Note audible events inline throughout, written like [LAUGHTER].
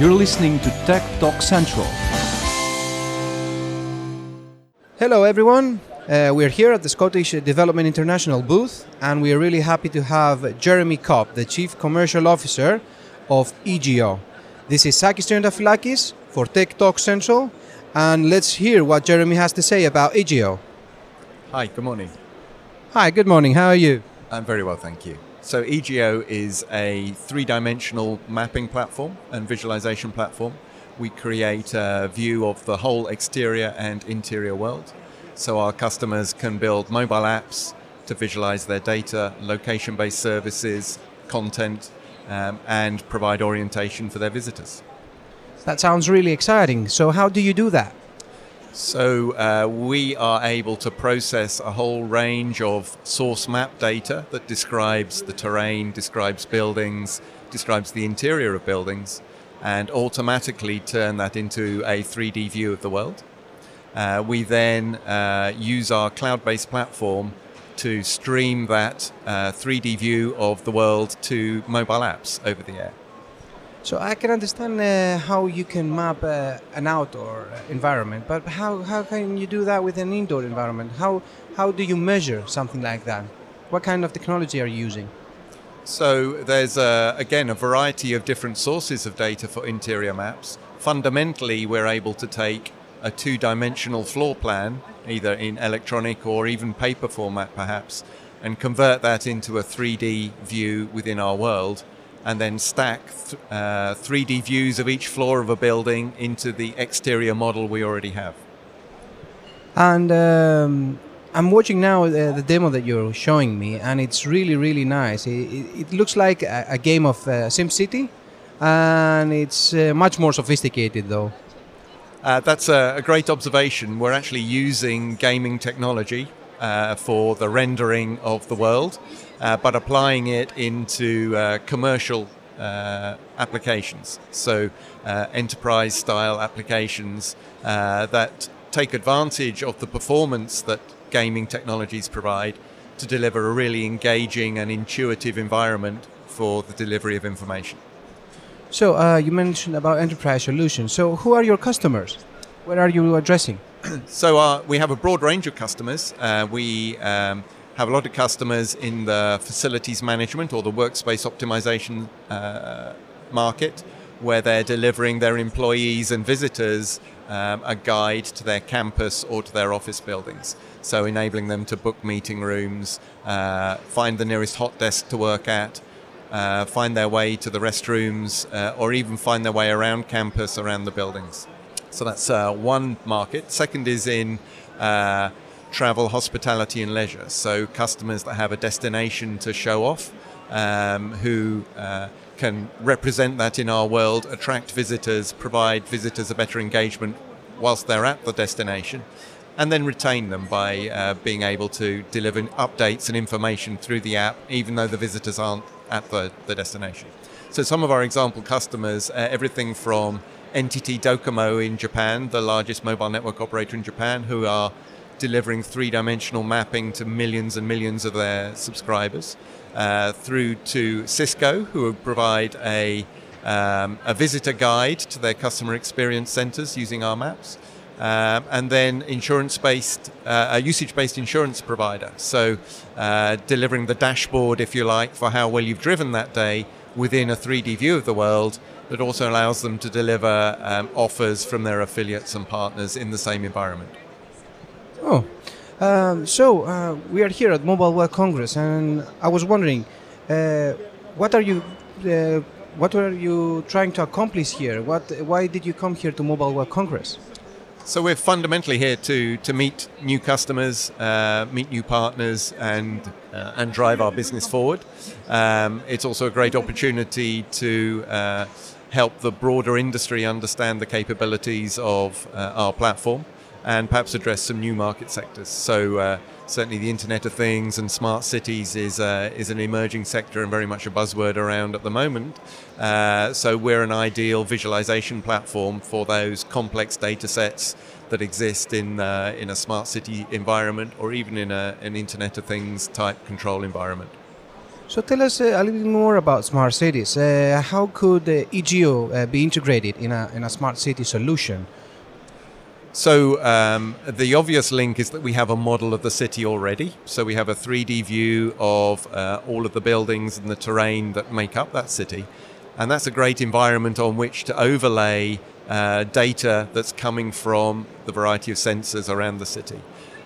You're listening to Tech Talk Central. Hello, everyone. Uh, we're here at the Scottish Development International booth, and we are really happy to have Jeremy Cobb, the Chief Commercial Officer of eeGeo. This is Sakis Triantafilakis for Tech Talk Central, and let's hear what Jeremy has to say about eeGeo. Hi, good morning. Hi, good morning. How are you? I'm very well, thank you. So, eeGeo is a three dimensional mapping platform and visualization platform. We create a view of the whole exterior and interior world so our customers can build mobile apps to visualize their data, location based services, content, um, and provide orientation for their visitors. That sounds really exciting. So, how do you do that? So, uh, we are able to process a whole range of source map data that describes the terrain, describes buildings, describes the interior of buildings, and automatically turn that into a 3D view of the world. Uh, we then uh, use our cloud based platform to stream that uh, 3D view of the world to mobile apps over the air. So I can understand uh, how you can map uh, an outdoor uh, environment, but how, how can you do that with an indoor environment? How, how do you measure something like that? What kind of technology are you using? So there's again a variety of different sources of data for interior maps. Fundamentally, we're able to take a two dimensional floor plan, either in electronic or even paper format perhaps, and convert that into a 3D view within our world, and then stack th- uh, 3D views of each floor of a building into the exterior model we already have. And um, I'm watching now uh, the demo that you're showing me, and it's really, really nice. It, it, it looks like a, a, game of uh, SimCity, and it's uh, much more sophisticated though. Uh, that's a, a, great observation. We're actually using gaming technology uh, for the rendering of the world, uh, but applying it into uh, commercial uh, applications. So, uh, enterprise style applications that take advantage of the performance that gaming technologies provide to deliver a really engaging and intuitive environment for the delivery of information. So you mentioned about enterprise solutions. So who are your customers? Where are you addressing? [CLEARS THROAT] so uh, we have a broad range of customers. Uh, we um, have a lot of customers in the facilities management or the workspace optimization uh, market, where they're delivering their employees and visitors um, a guide to their campus or to their office buildings. So enabling them to book meeting rooms, uh, find the nearest hot desk to work at, uh, find their way to the restrooms, uh, or even find their way around campus, around the buildings. So that's uh, one market. Second is in uh, travel, hospitality, and leisure. So customers that have a destination to show off, um, who uh, can represent that in our world, attract visitors, provide visitors a better engagement whilst they're at the destination and then retain them by uh, being able to deliver updates and information through the app, even though the visitors aren't at the, the destination. So, some of our example customers, everything from NTT Docomo in Japan, the largest mobile network operator in Japan, who are delivering three dimensional mapping to millions and millions of their subscribers, uh, through to Cisco, who provide a, um, a visitor guide to their customer experience centers using our maps. Um, and then insurance-based, uh, a usage-based insurance provider. So uh, delivering the dashboard, if you like, for how well you've driven that day within a 3D view of the world that also allows them to deliver um, offers from their affiliates and partners in the same environment. Oh, um, so uh, we are here at Mobile World Congress, and I was wondering, uh, what are you, uh, what are you trying to accomplish here? What, why did you come here to Mobile World Congress? So we're fundamentally here to to meet new customers, uh, meet new partners, and uh, and drive our business forward. Um, it's also a great opportunity to uh, help the broader industry understand the capabilities of uh, our platform, and perhaps address some new market sectors. So uh, certainly the Internet of Things and smart cities is uh, is an emerging sector and very much a buzzword around at the moment. Uh, so we're an ideal visualization platform for those complex data sets that exist in uh, in a smart city environment or even in a, an Internet of Things type control environment. So tell us uh, a little more about smart cities. Uh, how could uh, eeGeo be integrated in a, in a smart city solution? So um, the obvious link is that we have a model of the city already. So we have a 3D view of uh, all of the buildings and the terrain that make up that city, and that's a great environment on which to overlay uh, data that's coming from the variety of sensors around the city.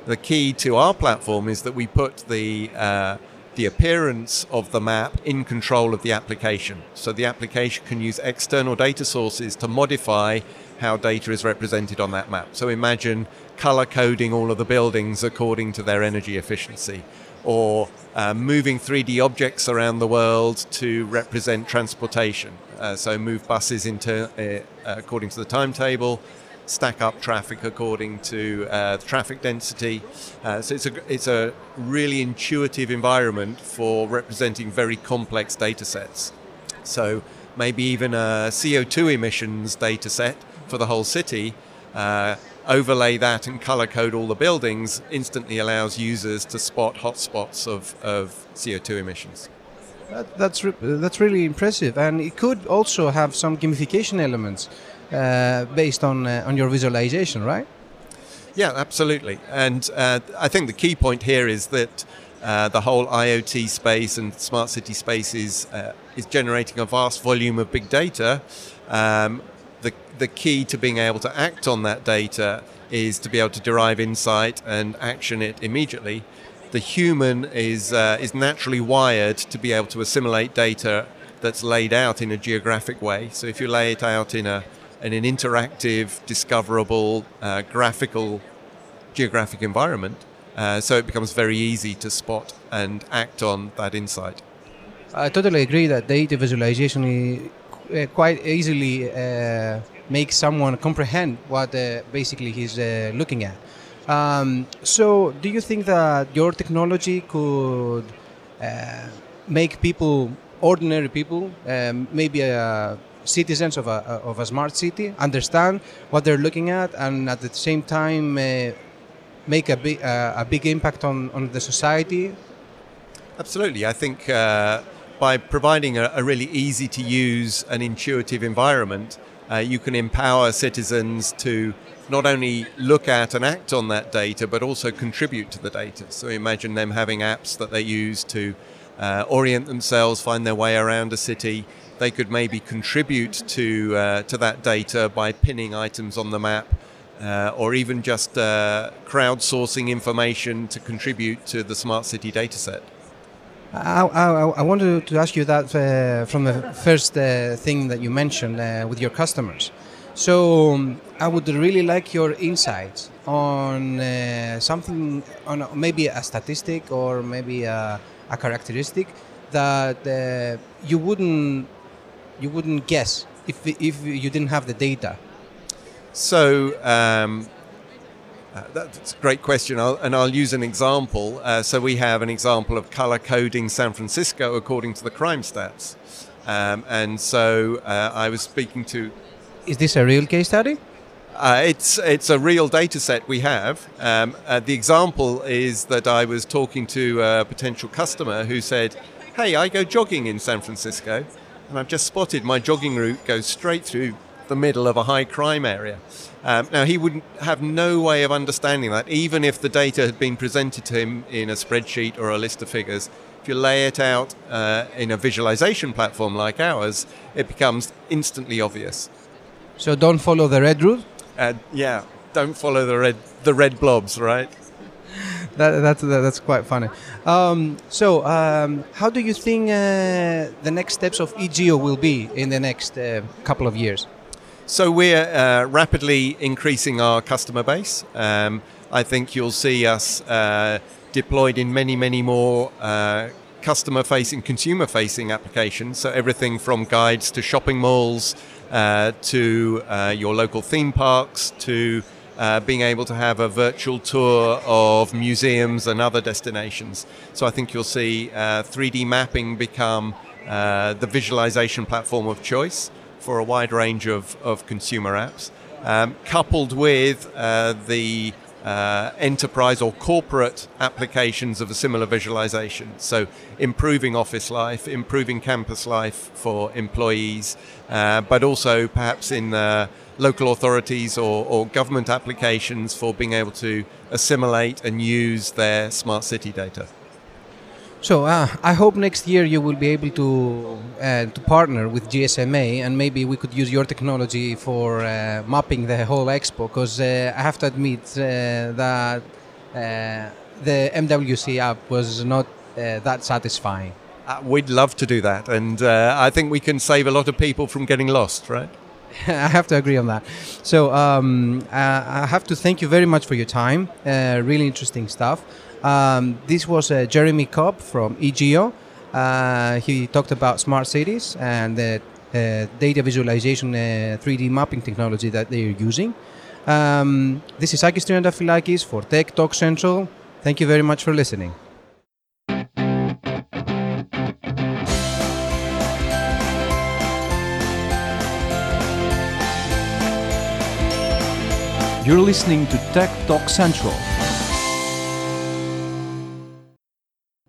The key to our platform is that we put the uh, the appearance of the map in control of the application. So the application can use external data sources to modify how data is represented on that map. So imagine color coding all of the buildings according to their energy efficiency, or uh, moving 3D objects around the world to represent transportation. Uh, so move buses into uh, according to the timetable, stack up traffic according to uh, traffic density. Uh, so it's a, it's a really intuitive environment for representing very complex data sets. So maybe even a CO2 emissions data set for the whole city. Uh, overlay that and color code all the buildings instantly allows users to spot hotspots of, of CO2 emissions. That, that's, re- that's really impressive. And it could also have some gamification elements based on uh, on your visualization, right? Yeah, absolutely. And uh, I think the key point here is that uh, the whole IoT space and smart city space is uh, is generating a vast volume of big data. Um, the the key to being able to act on that data is to be able to derive insight and action it immediately. The human is uh, is naturally wired to be able to assimilate data that's laid out in a geographic way. So if you lay it out in a in an interactive, discoverable, uh, graphical, geographic environment. Uh, so it becomes very easy to spot and act on that insight. I totally agree that data visualization is, uh, quite easily uh, makes someone comprehend what uh, basically he's uh, looking at. Um, so, do you think that your technology could make people, ordinary people, um, maybe a citizens of a, of a smart city understand what they're looking at and at the same time uh, make a big, uh, a big impact on, on the society? Absolutely. I think uh, by providing a, a, really easy to use and intuitive environment, uh, you can empower citizens to not only look at and act on that data, but also contribute to the data. So imagine them having apps that they use to uh, orient themselves, find their way around a city, they could maybe contribute to uh, to that data by pinning items on the map, uh, or even just uh, crowdsourcing information to contribute to the smart city dataset. I, I, I wanted to ask you that uh, from the first uh, thing that you mentioned with your customers. So um, I would really like your insights on something, on maybe a statistic or maybe a, a characteristic that you wouldn't you wouldn't guess if, if you didn't have the data? So um, uh, that's a great question, I'll, and I'll use an example. Uh, so we have an example of color coding San Francisco according to the crime stats. Um, and so uh, I was speaking to. Is this a real case study? Uh, it's it's a real data set we have. Um, uh, the example is that I was talking to a potential customer who said, "Hey, I go jogging in San Francisco, and I've just spotted my jogging route goes straight through the middle of a high crime area. Um, now, he would have no way of understanding that, even if the data had been presented to him in a spreadsheet or a list of figures. If you lay it out uh, in a visualization platform like ours, it becomes instantly obvious. So don't follow the red route. Uh, yeah, don't follow the red the red blobs, right? that, that's that's quite funny. Um, so, um, how do you think uh, the next steps of eeGeo will be in the next uh, couple of years? So we're uh, rapidly increasing our customer base. Um, I think you'll see us uh, deployed in many, many more uh, customer-facing, consumer-facing applications. So everything from guides to shopping malls uh, to your local theme parks to uh, being able to have a virtual tour of museums and other destinations. So I think you'll see uh, 3D mapping become uh, the visualization platform of choice for a wide range of, of consumer apps, um, coupled with uh, the uh, enterprise or corporate applications of a similar visualization. So, improving office life, improving campus life for employees, uh, but also perhaps in uh, local authorities or, or, government applications for being able to assimilate and use their smart city data. So uh, I hope next year you will be able to uh, to partner with GSMA and maybe we could use your technology for uh, mapping the whole expo because uh, I have to admit uh, that uh, the MWC app was not that satisfying. we'd love to do that, and I think we can save a lot of people from getting lost, right? [LAUGHS] I have to agree on that. So um, I have to thank you very much for your time. really interesting stuff. Um, this was uh, Jeremy Cobb from eeGeo. Uh, he talked about smart cities and the uh, data visualization 3D uh, mapping technology that they are using. Um, this is Akis Triantafilakis for Tech Talk Central. Thank you very much for listening. You're listening to Tech Talk Central.